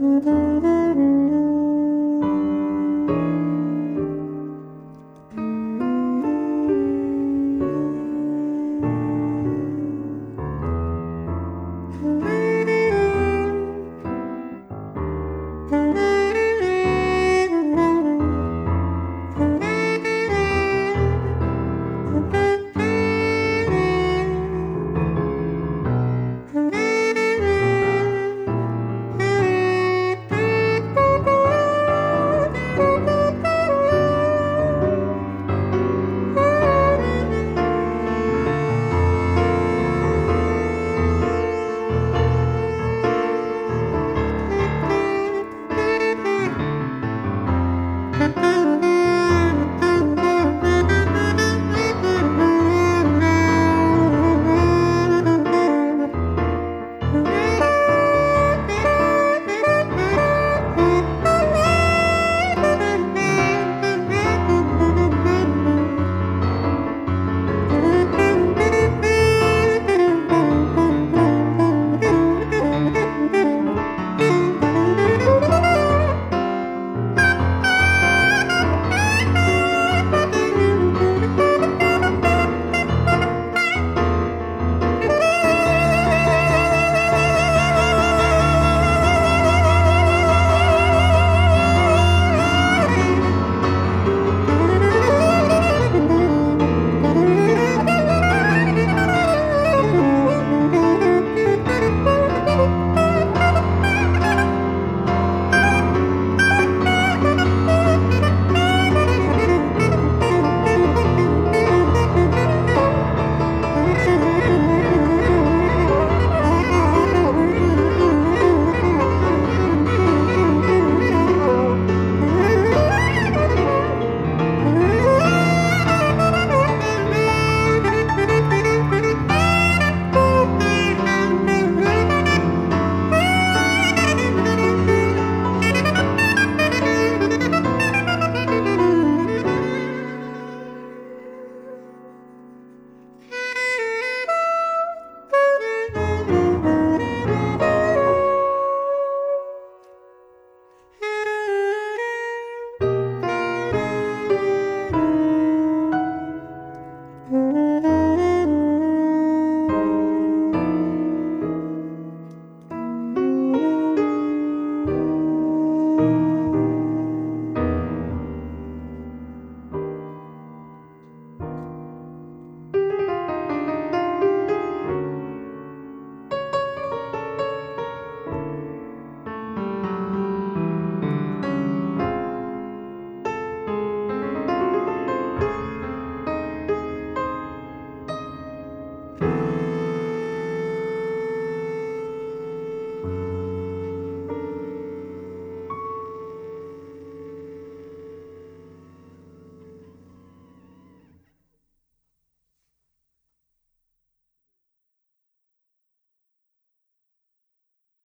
Mm-hmm.